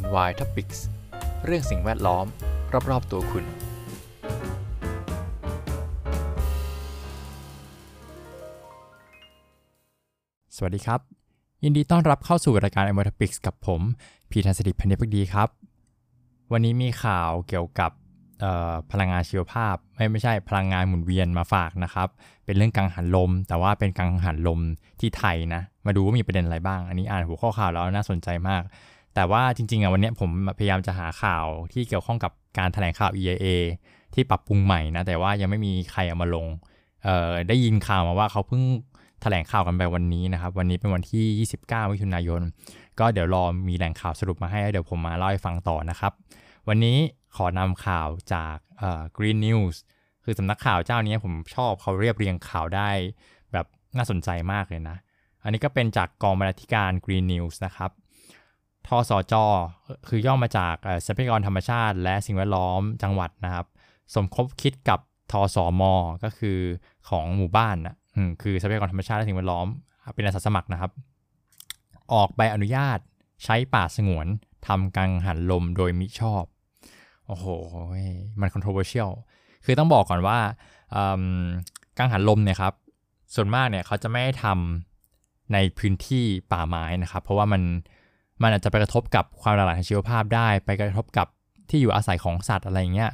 NY Topics เรื่องสิ่งแวดล้อม รอบๆตัวคุณ สวัสดีครับ ยินดีต้อนรับเข้าสู่รายการ NY Topics กับผม พีทันสถิตพันธ์พักดีครับ วันนี้มีข่าวเกี่ยวกับพลังงานชีวภาพไม่ไม่ใช่พลังงานหมุนเวียนมาฝากนะครับ เป็นเรื่องกังหันลม แต่ว่าเป็นกังหันลมที่ไทยนะ มาดูว่ามีประเด็นอะไรบ้าง อันนี้อ่านหัวข้อข่าวแล้วน่าสนใจมาก แต่ว่าจริงๆอะวันนี้ผมพยายามจะหาข่าวที่เกี่ยวข้องกับการถแถลงข่าว EIA ที่ปรับปรุงใหม่นะ แต่ว่ายังไม่มีใครเอามาลงเอ่อได้ยินข่าวมาว่าเขาเพิ่งแถลงข่าวกันไปวันนี้นะครับ วันนี้เป็นวันที่ 29 มิถุนายน ก็เดี๋ยวรอมีแหล่งข่าวสรุปมาให้เดี๋ยวผมมาเล่าให้ฟังต่อนะครับ วันนี้ขอนำข่าวจากเอ่อ Green News คือสำนักข่าวเจ้านี้ผมชอบเขาเรียบเรียงข่าวได้แบบน่าสนใจมากเลยนะ อันนี้ก็เป็นจากกองบรรณาธิการ Green News นะครับ ทสจ คือย่อมาจากทรัพยากรธรรมชาติ และสิ่งแวดล้อมจังหวัดนะครับ สมคบคิดกับทสม ก็คือของหมู่บ้านนะคือทรัพยากรธรรมชาติและสิ่งแวดล้อม เป็นอาสาสมัครนะครับ ออกใบอนุญาตใช้ป่าสงวนทำกังหันลมโดยมิชอบ โอ้โห มัน controversial คือต้องบอกก่อนว่ากังหันลมเนี่ยครับ ส่วนมากเนี่ยเขาจะไม่ทำในพื้นที่ป่าไม้นะครับ เพราะว่ามัน มันอาจจะไปกระทบกับความหลากหลายทางชีวภาพได้ ไปกระทบกับที่อยู่อาศัยของสัตว์อะไรเงี้ย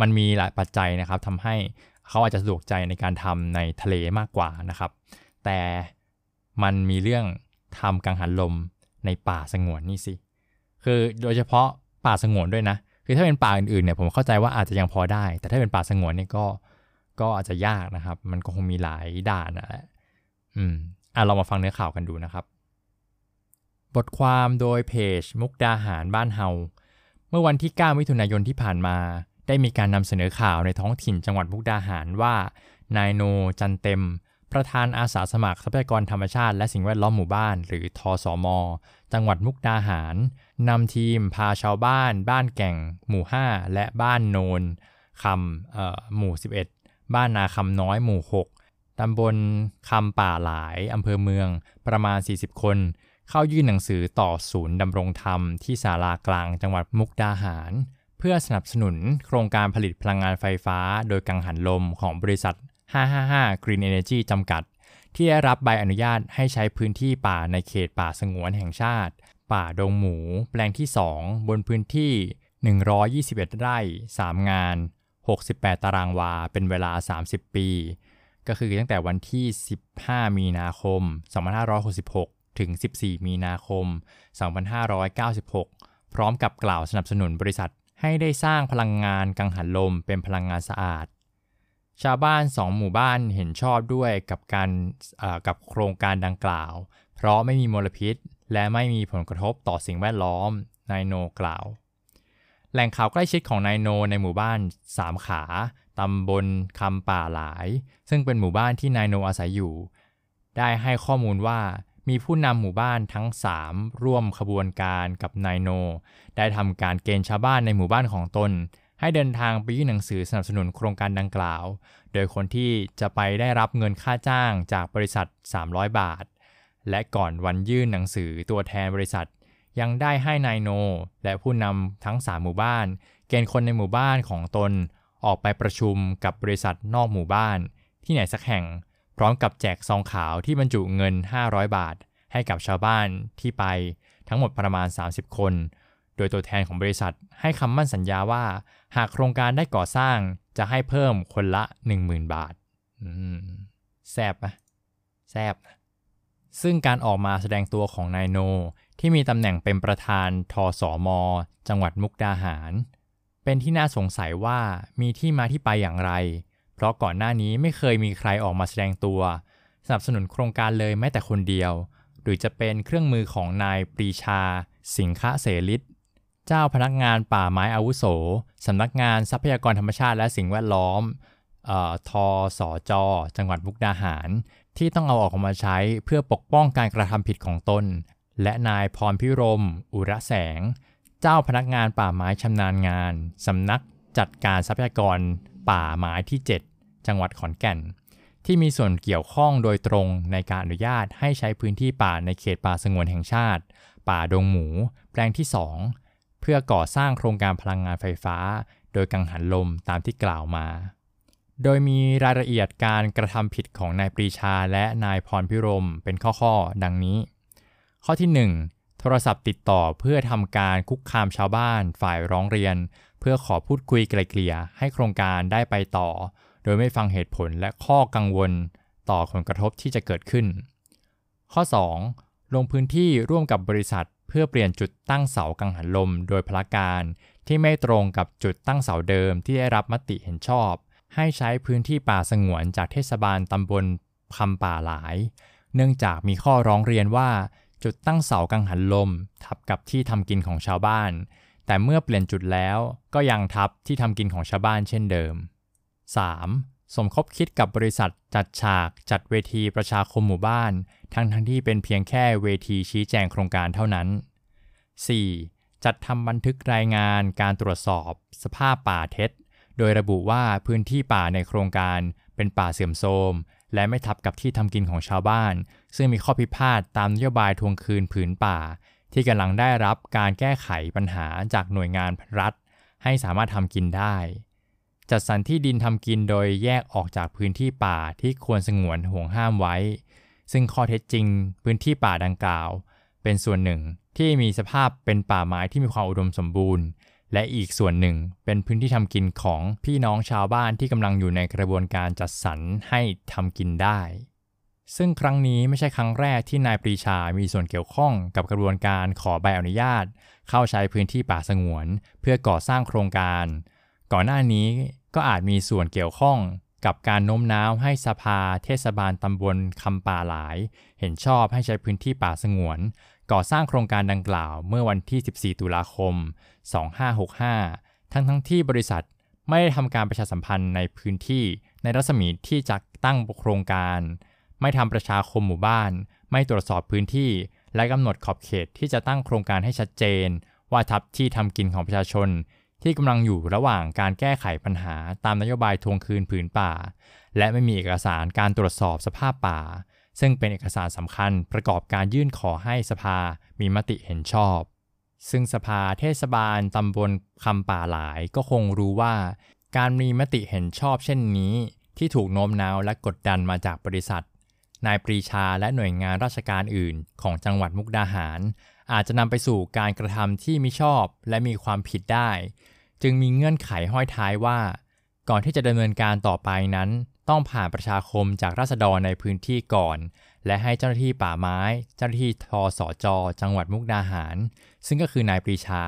มันมีหลายปัจจัยนะครับทำให้เขาอาจจะสะดวกใจในการทำในทะเลมากกว่านะครับ แต่มันมีเรื่องทำกังหันลมในป่าสงวนนี่สิคือโดยเฉพาะป่าสงวนด้วยนะ คือถ้าเป็นป่าอื่นๆเนี่ยผมเข้าใจว่าอาจจะยังพอได้ แต่ถ้าเป็นป่าสงวนเนี่ยก็ก็อาจจะยากนะครับ มันก็คงมีหลายด่านนะอืมอะเรามาฟังเนื้อข่าวกันดูนะครับ บทความโดยเพจมุกดาหารบ้านเฮา เมื่อวันที่ 9 มิถุนายนที่ผ่านมา ได้มีการนำเสนอข่าวในท้องถิ่นจังหวัดมุกดาหารว่า นายโน จันเต็ม ประธานอาสาสมัครทรัพยากรธรรมชาติและสิ่งแวดล้อมหมู่บ้าน หรือทอสอมจังหวัดมุกดาหารนำทีมพาชาวบ้าน บ้านแก่ง หมู่ 5 และบ้านโนนคำหมู่ 11 บ้านนาคำน้อยหมู่ 6ตำบลคำป่าหลายอำเภอเมืองประมาณ 40 คน เข้ายื่นหนังสือต่อศูนย์ดำรงธรรมที่ศาลากลางจังหวัดมุกดาหาร เพื่อสนับสนุนโครงการผลิตพลังงานไฟฟ้า โดยกังหันลมของบริษัท 555 Green Energy จำกัด ที่ได้รับใบอนุญาตให้ใช้พื้นที่ป่าในเขตป่าสงวนแห่งชาติ ป่าดงหมู แปลงที่ 2 บนพื้นที่ 121 ไร่ 3 งาน 68 ตารางวา เป็นเวลา 30 ปี ก็คือตั้งแต่วันที่ 15 มีนาคม 2566 ถึง 14 มีนาคม 2596 พร้อมกับกล่าวสนับสนุนบริษัทให้ได้สร้างพลังงานกังหันลมเป็นพลังงานสะอาด ชาวบ้านสองหมู่บ้านเห็นชอบด้วยกับการกับโครงการดังกล่าว เพราะไม่มีมลพิษ และไม่มีผลกระทบต่อสิ่งแวดล้อมนายโนกล่าว แหล่งข่าวใกล้ชิดของนายโนในหมู่บ้านสามขาตำบลคำป่าหลาย ซึ่งเป็นหมู่บ้านที่นายโนอาศัยอยู่ ได้ให้ข้อมูลว่า มีผู้นำหมู่บ้านทั้ง 3 ร่วมขบวนการกับนายโน ได้ทำการเกณฑ์ชาวบ้านในหมู่บ้านของตน ให้เดินทางไปยื่นหนังสือสนับสนุนโครงการดังกล่าว โดยคนที่จะไปได้รับเงินค่าจ้างจากบริษัท 300 บาท และก่อนวันยื่นหนังสือตัวแทนบริษัท ยังได้ให้นายโน และผู้นำทั้ง 3 หมู่บ้าน เกณฑ์คนในหมู่บ้านของตน ออกไปประชุมกับบริษัทนอกหมู่บ้าน ที่ไหนสักแห่ง พร้อมกับแจกซองขาวที่บรรจุเงิน 500 บาท ให้กับชาวบ้านที่ไปทั้งหมดประมาณ 30 คน โดยตัวแทนของบริษัทให้คำมั่นสัญญาว่า หากโครงการได้ก่อสร้างจะให้เพิ่มคนละ 10,000 บาทแซบปะแซบซึ่งการออกมาแสดงตัวของนายโน ที่มีตำแหน่งเป็นประธานทสมจังหวัดมุกดาหาร เป็นที่น่าสงสัยว่ามีที่มาที่ไปอย่างไร เพราะก่อนหน้านี้ไม่เคยมีใครออกมาแสดงตัว สนับสนุนโครงการเลยแม้แต่คนเดียว หรือจะเป็นเครื่องมือของนายปรีชา สิงคะเสลิศเจ้าพนักงานป่าไม้อาวุโสสำนักงานทรัพยากรธรรมชาติและสิ่งแวดล้อมทอสอจอจังหวัดมุกดาหาร ที่ต้องเอาออกมาใช้เพื่อปกป้องการกระทำผิดของตน และนายพรพิรม อุระแสง เจ้าพนักงานป่าไม้ชำนาญงานสำนักจัดการทรัพยากรป่าไม้ที่7 จังหวัดขอนแก่น ที่มีส่วนเกี่ยวข้องโดยตรงในการอนุญาตให้ใช้พื้นที่ป่าในเขตป่าสงวนแห่งชาติ ป่าดงหมู แปลงที่ 2 เพื่อก่อสร้างโครงการพลังงานไฟฟ้า โดยกังหันลมตามที่กล่าวมา โดยมีรายละเอียดการกระทำผิดของนายปรีชาและนายพรพิรมเป็นข้อๆดังนี้ ข้อที่ 1โทรศัพท์ติดต่อเพื่อทำการคุกคามชาวบ้านฝ่ายร้องเรียน เพื่อขอพูดคุยไกลเกลี่ยให้โครงการได้ไปต่อ โดยไม่ฟังเหตุผลและข้อกังวลต่อผลกระทบที่จะเกิดขึ้น ข้อ 2. ลงพื้นที่ร่วมกับบริษัท เพื่อเปลี่ยนจุดตั้งเสากังหันลม โดยพละการที่ไม่ตรงกับจุดตั้งเสาเดิมที่ได้รับมติเห็นชอบ ให้ใช้พื้นที่ป่าสงวนจากเทศบาลตำบลคำป่าหลาย เนื่องจากมีข้อร้องเรียนว่าจุดตั้งเสากังหันลม ทับกับที่ทำกินของชาวบ้าน แต่เมื่อเปลี่ยนจุดแล้วก็ยังทับที่ทำกินของชาวบ้านเช่นเดิม 3. สมคบคิดกับบริษัทจัดฉากจัดเวทีประชาคมหมู่บ้าน ทั้งทั้งที่เป็นเพียงแค่เวทีชี้แจงโครงการเท่านั้น 4. จัดทำบันทึกรายงานการตรวจสอบ สภาพป่าเท็จ โดยระบุว่าพื้นที่ป่าในโครงการเป็นป่าเสื่อมโทรมและไม่ทับกับที่ทำกินของชาวบ้าน ซึ่งมีข้อพิพาทตามนโยบายทวงคืนผืนป่า ที่กำลังได้รับการแก้ไขปัญหาจากหน่วยงานรัฐ ให้สามารถทำกินได้ จัดสรรที่ดินทำกินโดยแยกออกจากพื้นที่ป่าที่ควรสงวนห่วงห้ามไว้ ซึ่งข้อเท็จจริง พื้นที่ป่าดังกล่าว เป็นส่วนหนึ่งที่มีสภาพเป็นป่าไม้ที่มีความอุดมสมบูรณ์ และอีกส่วนหนึ่งเป็นพื้นที่ทำกินของพี่น้องชาวบ้านที่กำลังอยู่ในกระบวนการจัดสรรให้ทำกินได้ ซึ่งครั้งนี้ไม่ใช่ครั้งแรกที่นายปรีชา มีส่วนเกี่ยวข้องกับกระบวนการขอใบอนุญาต เข้าใช้พื้นที่ป่าสงวน เพื่อก่อสร้างโครงการ ก่อนหน้านี้ ก็อาจมีส่วนเกี่ยวข้องกับการโน้มน้าวให้สภาเทศบาลตำบลคำป่าหลาย เห็นชอบให้ใช้พื้นที่ป่าสงวน ก่อสร้างโครงการดังกล่าวเมื่อวันที่ 14 ตุลาคม 2565 ทั้งทั้งที่บริษัทไม่ได้ทำการประชาสัมพันธ์ในพื้นที่ในรัศมีที่จะตั้งโครงการ ไม่ทำประชาคมหมู่บ้าน ไม่ตรวจสอบพื้นที่ และกำหนดขอบเขตที่จะตั้งโครงการให้ชัดเจน ว่าทับที่ทำกินของประชาชน ที่กำลังอยู่ระหว่างการแก้ไขปัญหาตามนโยบายทวงคืนผืนป่า และไม่มีเอกสารการตรวจสอบสภาพป่า ซึ่งเป็นเอกสารสำคัญประกอบการยื่นขอให้สภามีมติเห็นชอบ ซึ่งสภาเทศบาลตำบลคำป่าหลายก็คงรู้ว่า การมีมติเห็นชอบเช่นนี้ ที่ถูกโน้มน้าวและกดดันมาจากบริษัท นายปรีชาและหน่วยงานราชการอื่น ของจังหวัดมุกดาหาร อาจจะนำไปสู่การกระทำที่มิชอบและมีความผิดได้ จึงมีเงื่อนไขห้อยท้ายว่า ก่อนที่จะดำเนินการต่อไปนั้น ต้องผ่านประชาคมจากราษฎรในพื้นที่ก่อน และให้เจ้าหน้าที่ป่าไม้ เจ้าหน้าที่ทสจจังหวัดมุกดาหาร ซึ่งก็คือนายปรีชา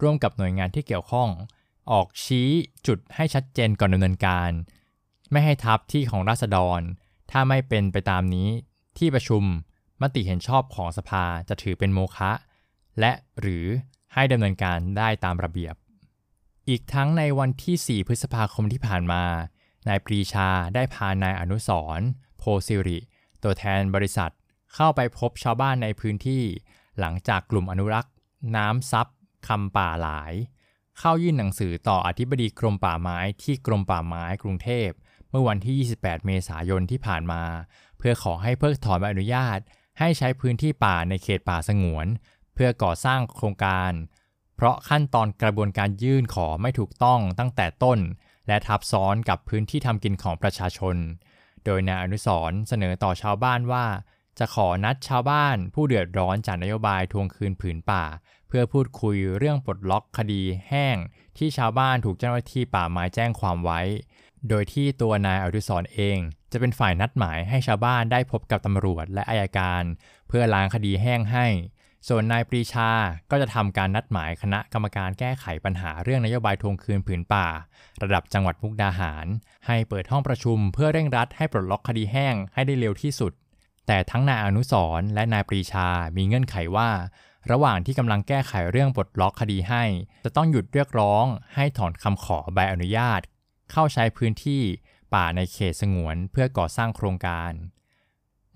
ร่วมกับหน่วยงานที่เกี่ยวข้อง ออกชี้จุดให้ชัดเจนก่อนดำเนินการ ไม่ให้ทับที่ของราษฎร ถ้าไม่เป็นไปตามนี้ ที่ประชุมมติเห็นชอบของสภาจะถือเป็นโมฆะและหรือให้ดำเนินการได้ตามระเบียบ อีกทั้งในวันที่ 4 พฤษภาคมที่ผ่านมา นายปรีชาได้พานายอนุสรโพสิริ ตัวแทนบริษัท เข้าไปพบชาวบ้านในพื้นที่ หลังจากกลุ่มอนุรักษ์ น้ำซับคำป่าหลาย เข้ายื่นหนังสือต่ออธิบดีกรมป่าไม้ที่กรมป่าไม้กรุงเทพ เมื่อวันที่ 28 เมษายนที่ผ่านมา เพื่อขอให้เพิกถอนใบอนุญาต ให้ใช้พื้นที่ป่าในเขตป่าสงวน เพื่อก่อสร้างโครงการ เพราะขั้นตอนกระบวนการยื่นขอไม่ถูกต้องตั้งแต่ต้น และทับซ้อนกับพื้นที่ทำกินของประชาชน โดยนายอนุสร์เสนอต่อชาวบ้านว่า จะขอนัดชาวบ้าน ผู้เดือดร้อนจากนโยบายทวงคืนผืนป่า เพื่อพูดคุยเรื่องปลดล็อกคดีแห้ง ที่ชาวบ้านถูกเจ้าหน้าที่ป่าไม้แจ้งความไว้ โดยที่ตัวนายอนุสร์เองจะเป็นฝ่ายนัดหมายให้ชาวบ้านได้พบกับตำรวจและอายการ เพื่อล้างคดีแห้งให้ ส่วนนายปรีชาก็จะทำการนัดหมายคณะกรรมการแก้ไขปัญหาเรื่องนโยบายทวงคืนผืนป่า ระดับจังหวัดมุกดาหาร ให้เปิดห้องประชุมเพื่อเร่งรัดให้ปลดล็อกคดีแห้งให้ได้เร็วที่สุด แต่ทั้งนายอนุสรและนายปรีชามีเงื่อนไขว่า ระหว่างที่กำลังแก้ไขเรื่องปลดล็อกคดีให้ จะต้องหยุดเรียกร้อง ให้ถอนคำขอใบอนุญาต เข้าใช้พื้นที่ป่าในเขตสงวนเพื่อก่อสร้างโครงการ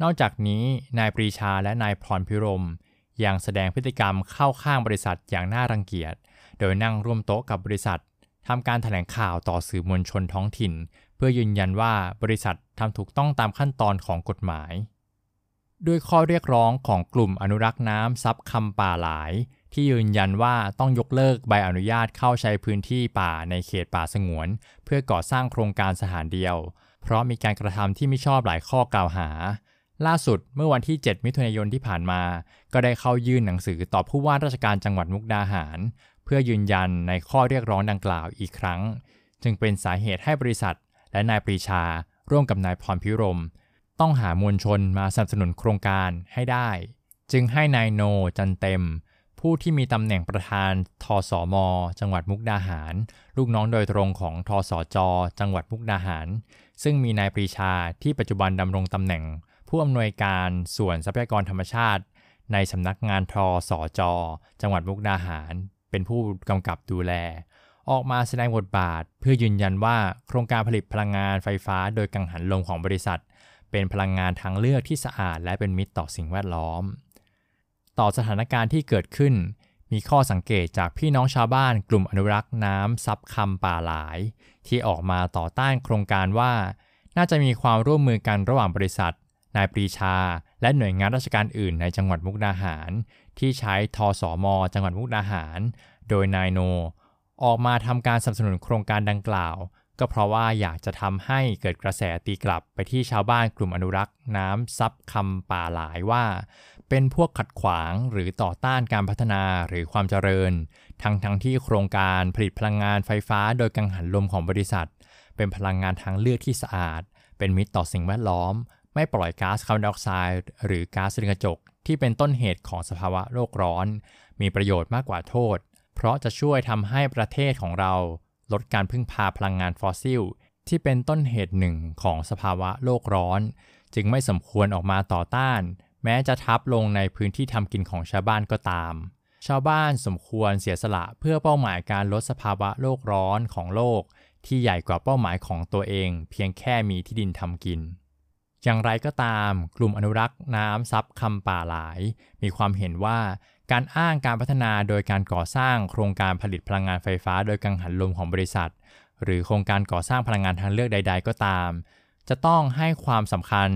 นอกจากนี้นายปรีชาและนายพรพิรม ยังแสดงพฤติกรรมเข้าข้างบริษัทอย่างน่ารังเกียจ โดยนั่งร่วมโต๊ะกับบริษัททำการแถลงข่าวต่อสื่อมวลชนท้องถิ่น เพื่อยืนยันว่าบริษัททำถูกต้องตามขั้นตอนของกฎหมาย ด้วยข้อเรียกร้องของกลุ่มอนุรักษ์น้ำซับคำป่าหลาย ที่ยืนยันว่าต้องยกเลิกใบอนุญาตเข้าใช้พื้นที่ป่าในเขตป่าสงวน เพื่อก่อสร้างโครงการสถานเดียว เพราะมีการกระทำที่ไม่ชอบหลายข้อกล่าวหา ล่าสุดเมื่อวันที่ 7 มิถุนายนที่ผ่านมา ก็ได้เข้ายื่นหนังสือต่อผู้ว่าราชการจังหวัดมุกดาหาร เพื่อยืนยันในข้อเรียกร้องดังกล่าวอีกครั้ง จึงเป็นสาเหตุให้บริษัท และนายปรีชา ร่วมกับนายพรพิรม ต้องหามวลชนมาสนับสนุนโครงการให้ได้ จึงให้นายโนจันเต็ม ผู้ที่มีตำแหน่งประธานทสม จังหวัดมุกดาหาร ลูกน้องโดยตรงของทสจ จังหวัดมุกดาหาร ซึ่งมีนายปรีชาที่ปัจจุบันดำรงตำแหน่ง ผู้อำนวยการส่วนทรัพยากรธรรมชาติ ในสำนักงานทสจจังหวัดมุกดาหาร เป็นผู้กำกับดูแล ออกมาแสดงบทบาท เพื่อยืนยันว่าโครงการผลิตพลังงานไฟฟ้าโดยกังหันลมของบริษัท เป็นพลังงานทางเลือกที่สะอาด และเป็นมิตรต่อสิ่งแวดล้อม ต่อสถานการณ์ที่เกิดขึ้น มีข้อสังเกตจากพี่น้องชาวบ้านกลุ่มอนุรักษ์น้ำซับคำป่าหลาย ที่ออกมาต่อต้านโครงการว่าน่าจะมีความร่วมมือกันระหว่างบริษัท นายปรีชา และหน่วยงานราชการอื่นในจังหวัดมุกดาหาร ที่ใช้ทสมจังหวัดมุกดาหาร โดยนายโน ออกมาทำการสนับสนุนโครงการดังกล่าว ก็เพราะว่าอยากจะทำให้เกิดกระแสตีกลับไปที่ชาวบ้านกลุ่มอนุรักษ์น้ำซับคำป่าหลายว่า เป็นพวกขัดขวางหรือต่อต้านการพัฒนาหรือความเจริญ ทั้งทั้งที่โครงการผลิตพลังงานไฟฟ้า โดยกังหันลมของบริษัท เป็นพลังงานทางเลือกที่สะอาด เป็นมิตรต่อสิ่งแวดล้อม ไม่ปล่อยก๊าซคาร์บอนไดออกไซด์หรือก๊าซเรือนกระจก ที่เป็นต้นเหตุของสภาวะโลกร้อน มีประโยชน์มากกว่าโทษ เพราะจะช่วยทำให้ประเทศของเราลดการพึ่งพาพลังงานฟอสซิล ที่เป็นต้นเหตุหนึ่งของสภาวะโลกร้อน จึงไม่สมควรออกมาต่อต้าน แม้จะทับลงในพื้นที่ทำกินของชาวบ้านก็ตาม ชาวบ้านสมควรเสียสละเพื่อเป้าหมายการลดสภาวะโลกร้อนของโลก ที่ใหญ่กว่าเป้าหมายของตัวเอง เพียงแค่มีที่ดินทำกิน อย่างไรก็ตาม กลุ่มอนุรักษ์น้ำซับคำป่าหลาย มีความเห็นว่าการอ้างการพัฒนาโดยการก่อสร้างโครงการผลิตพลังงานไฟฟ้าโดยกังหันลมของบริษัท หรือโครงการก่อสร้างพลังงานทางเลือกใด ๆ ก็ตาม จะต้องให้ความสำคัญ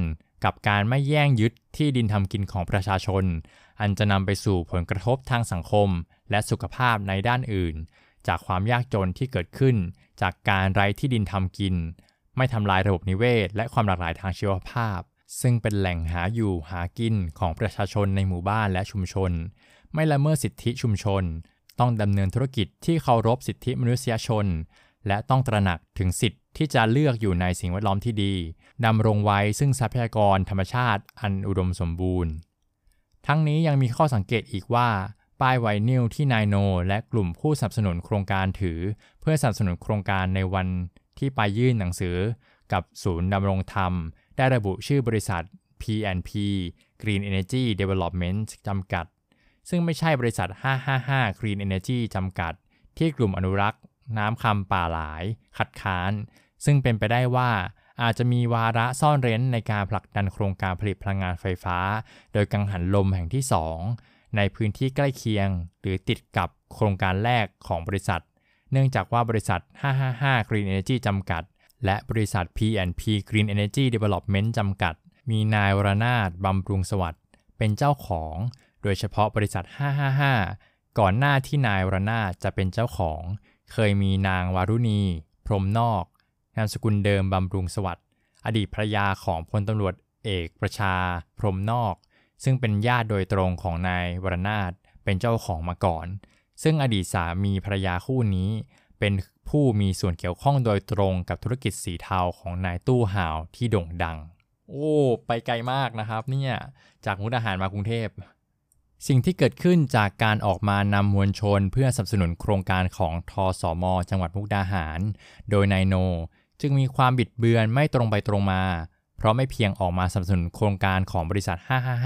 กับการไม่แย่งยึดที่ดินทำกินของประชาชน อันจะนำไปสู่ผลกระทบทางสังคม และสุขภาพในด้านอื่น จากความยากจนที่เกิดขึ้น จากการไร้ที่ดินทำกิน ไม่ทำลายระบบนิเวศ และความหลากหลายทางชีวภาพ ซึ่งเป็นแหล่งหาอยู่หากินของประชาชนในหมู่บ้านและชุมชน ไม่ละเมิดสิทธิชุมชน ต้องดำเนินธุรกิจที่เคารพสิทธิมนุษยชน และต้องตระหนักถึงสิทธิที่จะเลือกอยู่ในสิ่งแวดล้อมที่ดีดำรงไว้ซึ่งทรัพยากรธรรมชาติอันอุดมสมบูรณ์ ทั้งนี้ยังมีข้อสังเกตอีกว่าป้ายไวนิลที่นายโน และกลุ่มผู้สนับสนุนโครงการถือ เพื่อสนับสนุนโครงการในวัน ที่ไปยื่นหนังสือกับศูนย์ดำรงธรรม ได้ระบุชื่อบริษัท P&P Green Energy Development จำกัด ซึ่งไม่ใช่บริษัท 555 Green Energy จำกัด ที่กลุ่มอนุรักษ์ น้ำคำป่าหลาย คัดค้าน ซึ่งเป็นไปได้ว่าอาจจะมีวาระซ่อนเร้นในการผลักดันโครงการผลิตพลังงานไฟฟ้า โดยกังหันลมแห่งที่ 2 ในพื้นที่ใกล้เคียง หรือติดกับโครงการแรกของบริษัท เนื่องจากว่าบริษัท 555 Green Energy จำกัด และบริษัท P&P Green Energy Development จำกัด มีนายวรนาถบำรุงสวัสดิ์เป็นเจ้าของ โดยเฉพาะบริษัท 555 ก่อนหน้าที่นายวรนาถจะเป็นเจ้าของ เคยมีนางวารุณี พรมนอกนามสกุลเดิมบำรุงสวัสดิ์อดีตภรรยาของพลตำรวจเอกประชา พรมนอก ซึ่งเป็นญาติโดยตรงของนายวรนาถเป็นเจ้าของมาก่อน ซึ่งอดีตสามีภรรยาคู่นี้ เป็นผู้มีส่วนเกี่ยวข้องโดยตรงกับธุรกิจสีเทาของนายตู้ห่าวที่โด่งดัง โอ้ ไปไกลมากนะครับ เนี่ย จากมุกดาหารมากรุงเทพ สิ่งที่เกิดขึ้นจากการออกมานำมวลชนเพื่อสนับสนุนโครงการของทอสอมจังหวัดมุกดาหาร โดยนายโน จึงมีความบิดเบือนไม่ตรงไปตรงมา เพราะไม่เพียงออกมาสนับสนุนโครงการของบริษัท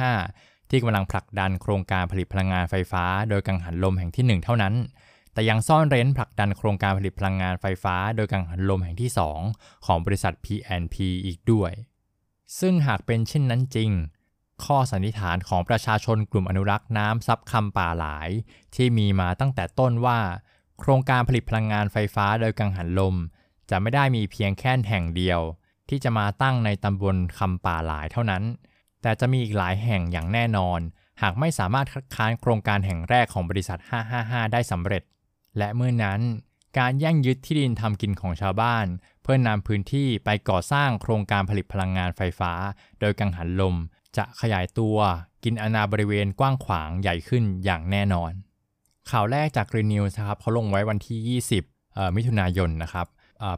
555 ที่กำลังผลักดันโครงการผลิตพลังงานไฟฟ้า โดยกังหันลมแห่งที่ 1 เท่านั้น แต่ยังซ่อนเร้นผลักดันโครงการผลิตพลังงานไฟฟ้า โดยกังหันลมแห่งที่ 2 ของบริษัท P&P อีกด้วย ซึ่งหากเป็นเช่นนั้นจริง ข้อสันนิษฐานของประชาชนกลุ่มอนุรักษ์น้ำซับคำป่าหลาย ที่มีมาตั้งแต่ต้นว่า โครงการผลิตพลังงานไฟฟ้าโดยกังหันลม จะไม่ได้มีเพียงแค่แห่งเดียว ที่จะมาตั้งในตำบลคำป่าหลายเท่านั้น แต่จะมีอีกหลายแห่งอย่างแน่นอน หากไม่สามารถคัดค้านโครงการแห่งแรกของบริษัท 555 ได้สำเร็จ และเมื่อนั้น การแย่งยึดที่ดินทำกินของชาวบ้าน เพื่อนนำพื้นที่ไปก่อสร้างโครงการผลิตพลังงานไฟฟ้า โดยกังหันลม จะขยายตัว กินอาณาบริเวณกว้างขวางใหญ่ขึ้นอย่างแน่นอน ข่าวแรกจาก Green News ครับเขาลงไว้วันที่ 20 มิถุนายนนะครับ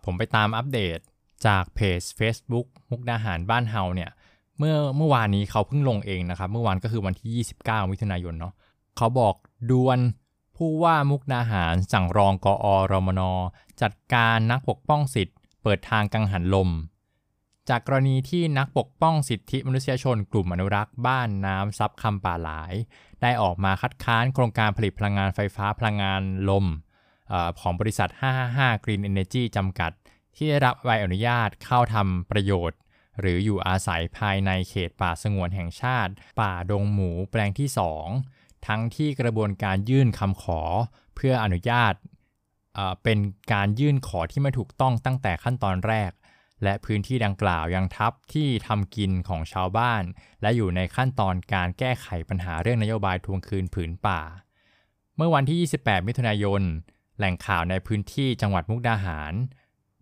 ผมไปตามอัปเดตจากเพจ Facebook มุกดาหารบ้านเฮาเนี่ย เมื่อเมื่อวานนี้เขาเพิ่งลงเองนะครับ เมื่อวานก็คือวันที่ 29 มิถุนายนเนาะเขาบอกดวนผู้ว่ามุกดาหารสั่งรองกอรมน จัดการนักปกป้องสิทธิ์ เปิดทางกังหันลม จากกรณีที่นักปกป้องสิทธิมนุษยชนกลุ่มอนุรักษ์บ้านน้ำซับคำป่าหลาย ได้ออกมาคัดค้านโครงการผลิตพลังงานไฟฟ้าพลังงานลมอของบริษัท 555 Green Energy จำกัด ที่ได้รับใบอนุญาตเข้าทำประโยชน์ หรืออยู่อาศัยภายในเขตป่าสงวนแห่งชาติ ป่าดงหมูแปลงที่ 2 ทั้งที่กระบวนการยื่นคำขอเพื่ออนุญาตเป็นการยื่นขอที่ไม่ถูกต้องตั้งแต่ขั้นตอนแรก และพื้นที่ดังกล่าวยังทับที่ทำกินของชาวบ้าน และอยู่ในขั้นตอนการแก้ไขปัญหาเรื่องนโยบายทวงคืนผืนป่า เมื่อวันที่ 28 มิถุนายน แหล่งข่าวในพื้นที่จังหวัดมุกดาหาร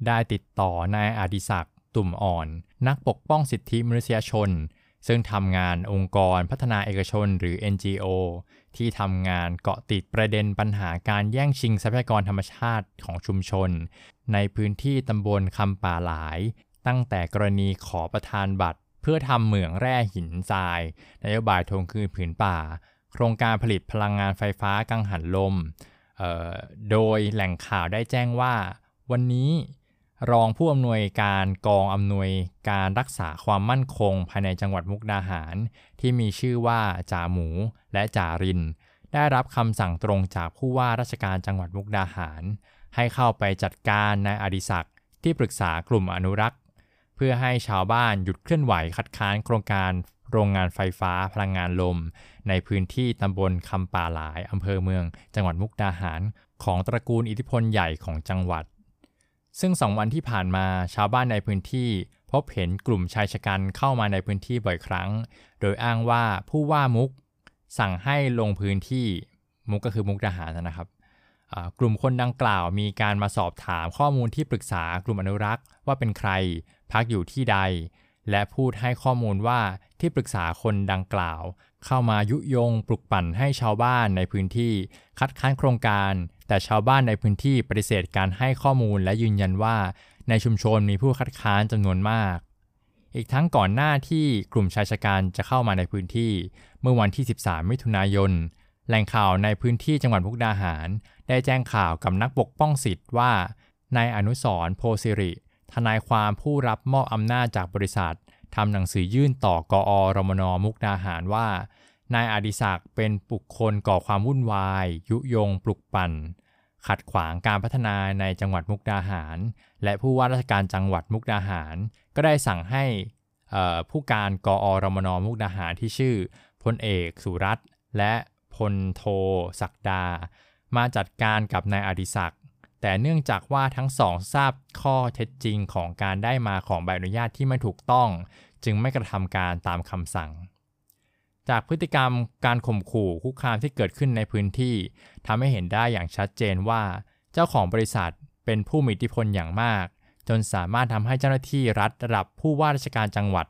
ได้ติดต่อนายอดิศักดิ์ ตุ่มอ่อน นักปกป้องสิทธิมนุษยชน ซึ่งทำงานองค์กรพัฒนาเอกชนหรือ NGO ที่ทำงานเกาะติดประเด็นปัญหาการแย่งชิงทรัพยากรธรรมชาติของชุมชน ในพื้นที่ตำบลคำป่าหลาย ตั้งแต่กรณีขอประทานบัตร เพื่อทำเหมืองแร่หินทรายนโยบายทวงคืนผืนป่า โครงการผลิตพลังงานไฟฟ้ากังหันลมโดยแหล่งข่าวได้แจ้งว่า วันนี้ รองผู้อำนวยการกองอำนวยการรักษาความมั่นคง ภายในจังหวัดมุกดาหาร ที่มีชื่อว่าจ่าหมูและจ่าริน ได้รับคำสั่งตรงจากผู้ว่าราชการจังหวัดมุกดาหาร ให้เข้าไปจัดการนายอดิศักดิ์ที่ปรึกษากลุ่มอนุรักษ์ เพื่อให้ชาวบ้านหยุดเคลื่อนไหวคัดค้านโครงการโรงงานไฟฟ้าพลังงานลม ในพื้นที่ตำบลคำป่าหลายอำเภอเมือง จังหวัดมุกดาหาร ของตระกูลอิทธิพลใหญ่ของจังหวัด ซึ่งสองวันที่ผ่านมาชาวบ้านในพื้นที่ พบเห็นกลุ่มชายชะกันเข้ามาในพื้นที่บ่อยครั้ง โดยอ้างว่าผู้ว่ามุก สั่งให้ลงพื้นที่มุกก็คือมุกทหารนะครับกลุ่มคนดังกล่าวมีการมาสอบถามข้อมูลที่ปรึกษากลุ่มอนุรักษ์ ว่าเป็นใคร พักอยู่ที่ใด และพูดให้ข้อมูลว่าที่ปรึกษาคนดังกล่าว เข้ามายุยงปลุกปั่นให้ชาวบ้านในพื้นที่คัดค้านโครงการ แต่ชาวบ้านในพื้นที่ปฏิเสธการให้ข้อมูลและยืนยันว่า ในชุมชนมีผู้คัดค้านจำนวนมาก อีกทั้งก่อนหน้าที่กลุ่มชายชะกันจะเข้ามาในพื้นที่ เมื่อวันที่ 13 มิถุนายนแหล่งข่าวในพื้นที่จังหวัดมุกดาหาร ได้แจ้งข่าวกับนักปกป้องสิทธิ์ว่านายอนุสรโพสิริ ทนายความผู้รับมอบอำนาจจากบริษัท ทำหนังสือยื่นต่อกอรมนมุกดาหารว่า นายอดิศักดิ์เป็นบุคคลก่อความวุ่นวาย ยุยงปลุกปั่น ขัดขวางการพัฒนาในจังหวัดมุกดาหาร และผู้ว่าราชการจังหวัดมุกดาหาร ก็ได้สั่งให้ผู้การกอรมนมุกดาหารที่ชื่อพลเอกสุรัตน์และพลโทศักดา มาจัดการกับนายอดิศักดิ์ แต่เนื่องจากว่าทั้งสองทราบข้อเท็จจริงของการได้มาของใบอนุญาตที่ไม่ถูกต้อง จึงไม่กระทำการตามคำสั่ง จากพฤติกรรมการข่มขู่คุกคามที่เกิดขึ้นในพื้นที่ทำให้เห็นได้อย่างชัดเจนว่า เจ้าของบริษัทเป็นผู้มีอิทธิพลอย่างมาก จนสามารถทำให้เจ้าหน้าที่รัฐระดับผู้ว่าราชการจังหวัด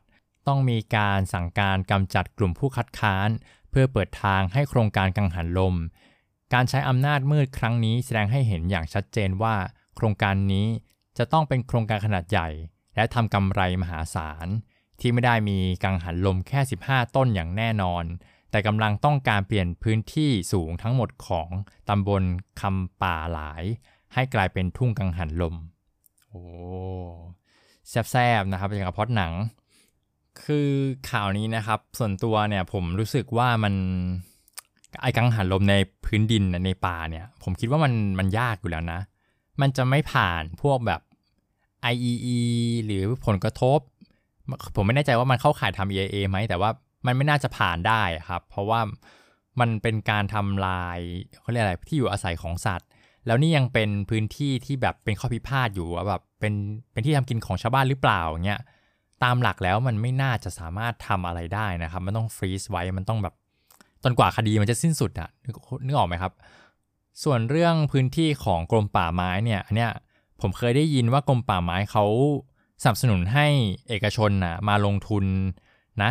ต้องมีการสั่งการกำจัดกลุ่มผู้คัดค้าน เพื่อเปิดทางให้โครงการกังหันลม การใช้อำนาจมืดครั้งนี้แสดงให้เห็นอย่างชัดเจนว่า โครงการนี้จะต้องเป็นโครงการขนาดใหญ่ และทำกำไรมหาศาล ที่ไม่ได้มีกังหันลมแค่ 15 ต้นอย่างแน่นอน แต่กำลังต้องการเปลี่ยนพื้นที่สูงทั้งหมดของตำบลคำป่าหลาย ให้กลายเป็นทุ่งกังหันลม โอ้แซบๆนะครับอย่างกับพอดหนัง คือข่าวนี้นะครับ ส่วนตัวเนี่ยผมรู้สึกว่ามัน ไอ้กังหันลมในพื้นดินในป่าเนี่ย ผมคิดว่ามันมันยากอยู่แล้วนะ มันจะไม่ผ่านพวกแบบ IEE หรือผลกระทบ ผมไม่แน่ใจว่ามันเข้าข่ายทำ EIA ไหม แต่ว่ามันไม่น่าจะผ่านได้ครับ เพราะว่ามันเป็นการทำลายเขาเรียกอะไรที่อยู่อาศัยของสัตว์ แล้วนี่ยังเป็นพื้นที่ที่แบบเป็นข้อพิพาทอยู่ว่าแบบเป็นเป็นที่ทำกินของชาวบ้านหรือเปล่าเงี้ยตามหลักแล้วมันไม่น่าจะสามารถทำอะไรได้นะครับ มันต้องฟรีซไว้มันต้องแบบ จนกว่าคดีมันจะสิ้นสุดอะนึกนึกออกไหมครับ ส่วนเรื่องพื้นที่ของกรมป่าไม้เนี่ยอันเนี้ยผมเคยได้ยินว่ากรมป่าไม้เขาสนับสนุนให้เอกชนนะมาลงทุนนะ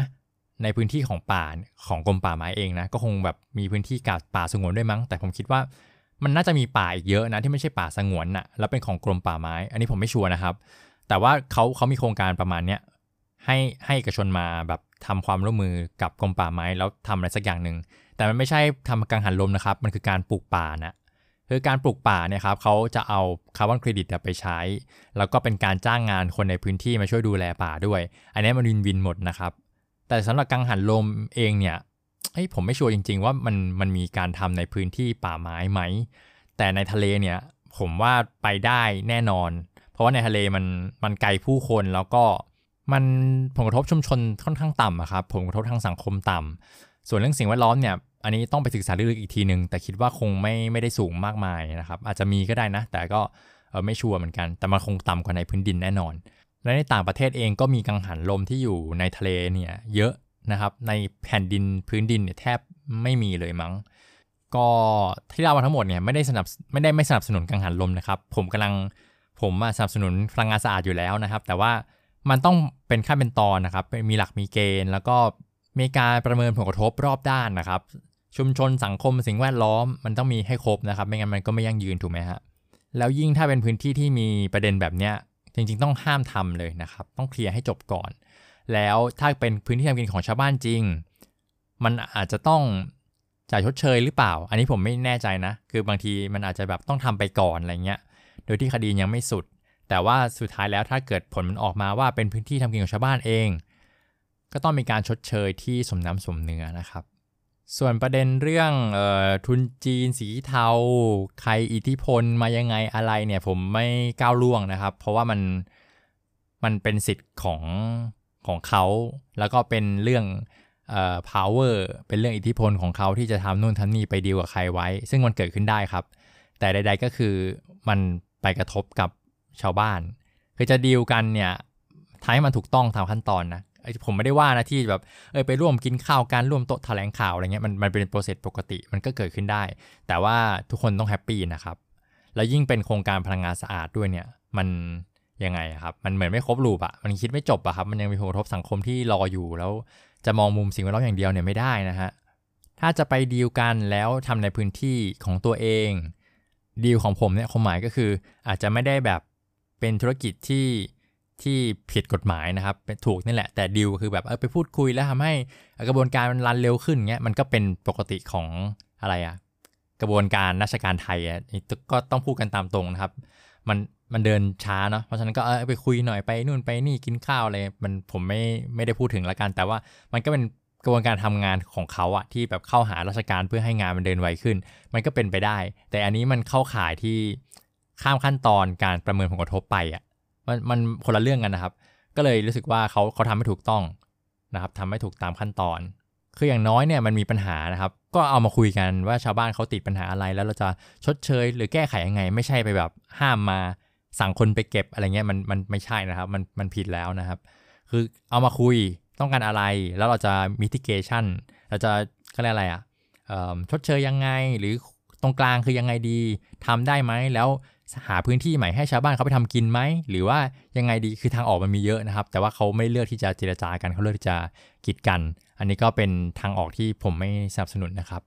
ในพื้นที่ของป่าของกรมป่าไม้เองนะก็คงแบบมีพื้นที่กาดป่าสงวนด้วยมั้ง แต่ผมคิดว่ามันน่าจะมีป่าอีกเยอะนะที่ไม่ใช่ป่าสงวนนะ่ะแล้วเป็นของกรมป่าไม้ อันนี้ผมไม่ชัวร์นะครับ แต่ว่าเขาเขามีโครงการประมาณเนี้ย ให้ให้เอกชนมาแบบทำความร่วมมือกับกรมป่าไม้แล้วทำอะไรสักอย่างหนึ่งแต่มันไม่ใช่ทำกังหันลมนะครับ มันคือการปลูกป่านะคือการปลูกป่าเนี่ยครับเขาจะเอาคาร์บอนเครดิตไปใช้ แล้วก็เป็นการจ้างงานคนในพื้นที่มาช่วยดูแลป่าด้วย อันนี้มัน win-win หมดนะครับ แต่สำหรับกังหันลมเองเนี่ยผมไม่ชัวร์จริง ๆ ว่ามันมันมีการทำในพื้นที่ป่าไม้ไหม แต่ในทะเลเนี่ยผมว่าไปได้แน่นอน เพราะว่าในทะเลมันมันไกลผู้คนแล้วก็ มันผลกระทบชุมชนค่อนข้างต่ำครับผลกระทบทางสังคมต่ำส่วนเรื่องสิ่งแวดล้อมเนี่ยอันนี้ต้องไปศึกษาลึกๆอีกทีหนึ่งแต่คิดว่าคงไม่ไม่ได้สูงมากมายนะครับอาจจะมีก็ได้นะ แต่ก็ไม่ชัวร์เหมือนกัน แต่มันคงต่ำกว่าในพื้นดินแน่นอน และในต่างประเทศเองก็มีกังหันลมที่อยู่ในทะเลเนี่ยเยอะนะครับในแผ่นดินพื้นดินเนี่ยแทบไม่มีเลยมั้ง ก็ที่เรามาทั้งหมดเนี่ยไม่ได้สนับไม่ได้ไม่สนับสนุนกังหันลมนะครับ ผมกำลังผมสนับสนุนพลังงานสะอาดอยู่แล้วนะครับ แต่ว่า มันต้องเป็นขั้นเป็นตอนนะครับ มีหลักมีเกณฑ์ แล้วก็มีการประเมินผลกระทบรอบด้านนะครับ ชุมชนสังคมสิ่งแวดล้อมมันต้องมีให้ครบนะครับ ไม่งั้นมันก็ไม่ยั่งยืนถูกไหมฮะแล้วยิ่งถ้าเป็นพื้นที่ที่มีประเด็นแบบเนี้ยจริง ๆ ต้องห้ามทำเลยนะครับ ต้องเคลียร์ให้จบก่อน แล้วถ้าเป็นพื้นที่ทำกินของชาวบ้านจริง มันอาจจะต้องจ่ายชดเชยหรือเปล่า อันนี้ผมไม่แน่ใจนะ คือบางทีมันอาจจะแบบต้องทำไปก่อนอะไรเงี้ย โดยที่คดียังไม่สุด แต่ว่าสุดท้ายแล้วถ้าเกิดผลมันออกมาว่าเป็นพื้นที่ทำกินของชาวบ้านเอง ก็ต้องมีการชดเชยที่สมน้ำสมเนื้อนะครับ ส่วนประเด็นเรื่องออทุนจีนสีเทา ใครอิทธิพลมายังไงอะไรเนี่ยผมไม่ก้าวล่วงนะครับ เพราะว่ามันมันเป็นสิทธิ์ของของเขา แล้วก็เป็นเรื่องเอ่อ power เป็นเรื่องอิทธิพลของเขาที่จะทำนู่นทำนี่ไปดีลกับใครไว้ ซึ่งมันเกิดขึ้นได้ครับ แต่ใด ๆก็คือมันไปกระทบกับ ชาวบ้าน คือจะดีลกันเนี่ยถ้ามันถูกต้องตามขั้นตอนนะผมไม่ได้ว่านะที่แบบเออไปร่วมกินข้าวการร่วมโต๊ะแถลงข่าวอะไรเงี้ยมันมันเป็น process ปกติมันก็เกิดขึ้นได้ แต่ว่าทุกคนต้อง happy นะครับ แล้วยิ่งเป็นโครงการพลังงานสะอาดด้วยเนี่ยมันยังไงครับ มันเหมือนไม่ครบรูปอะมันคิดไม่จบอะครับ มันยังมีผลกระทบสังคมที่รออยู่ แล้วจะมองมุมสิ่งแวดล้อมอย่างเดียวเนี่ยไม่ได้นะฮะ ถ้าจะไปดีลกันแล้วทำในพื้นที่ของตัวเอง ดีลของผมเนี่ยความหมายก็คืออาจจะไม่ได้แบบ เป็นธุรกิจที่ที่ผิดกฎหมายนะครับเป็นถูกนี่แหละแต่ดิวคือแบบเออไปพูดคุยแล้วทำให้กระบวนการมันรันเร็วขึ้นเงี้ยมันก็เป็นปกติของอะไรอะกระบวนการราชการไทยอะก็ต้องพูดกันตามตรงนะครับ มันมันเดินช้าเนาะเพราะฉะนั้นก็เออไปคุยหน่อยไปนู่นไปนี่กินข้าวอะไรมันผมไม่ไม่ได้พูดถึงละกัน แต่ว่ามันก็เป็นกระบวนการทำงานของเขาอะที่แบบเข้าหาราชการเพื่อให้งานมันเดินไวขึ้น มันก็เป็นไปได้ แต่อันนี้มันเข้าข่ายที่ ข้ามขั้นตอนการประเมินผลกระทบไปอะมันมันคนละเรื่องกันนะครับ ก็เลยรู้สึกว่าเขาเขาทำไม่ถูกต้องนะครับทำไม่ถูกตามขั้นตอน คืออย่างน้อยเนี่ยมันมีปัญหานะครับ ก็เอามาคุยกันว่าชาวบ้านเขาติดปัญหาอะไร แล้วเราจะชดเชย หรือแก้ไขยังไง ไม่ใช่ไปแบบห้ามมาสั่งคนไปเก็บอะไรเงี้ยมันมันไม่ใช่นะครับ มันมันผิดแล้วนะครับ คือเอามาคุยต้องการอะไร แล้วเราจะ mitigation เราจะก็เรียกอะไรอะ่ะชดเชยยังไงหรือตรงกลางคือยังไงดีทำได้ไหมแล้ว หาพื้นที่ใหม่ให้ชาวบ้านเขาไปทำกินไหม หรือว่ายังไงดีคือทางออกมันมีเยอะนะครับ แต่ว่าเขาไม่เลือกที่จะเจรจากันเขาเลือกที่จะกีดกัน อันนี้ก็เป็นทางออกที่ผมไม่สนับสนุนนะครับ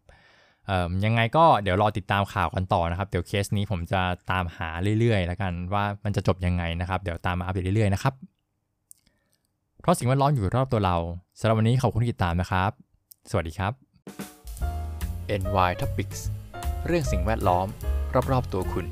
ยังไงก็เดี๋ยวรอติดตามข่าวกันต่อนะครับ เดี๋ยวเคสนี้ผมจะตามหาเรื่อยๆ แล้วกันว่ามันจะจบยังไงนะครับ เดี๋ยวตามมาอัปเดตเรื่อยๆนะครับ เพราะสิ่งแวดล้อมอยู่รอบตัวเราสำหรับวันนี้ขอบคุณที่ติดตามนะครับ สวัสดีครับ NY Topics เรื่องสิ่งแวดล้อม รอบๆตัวคุณ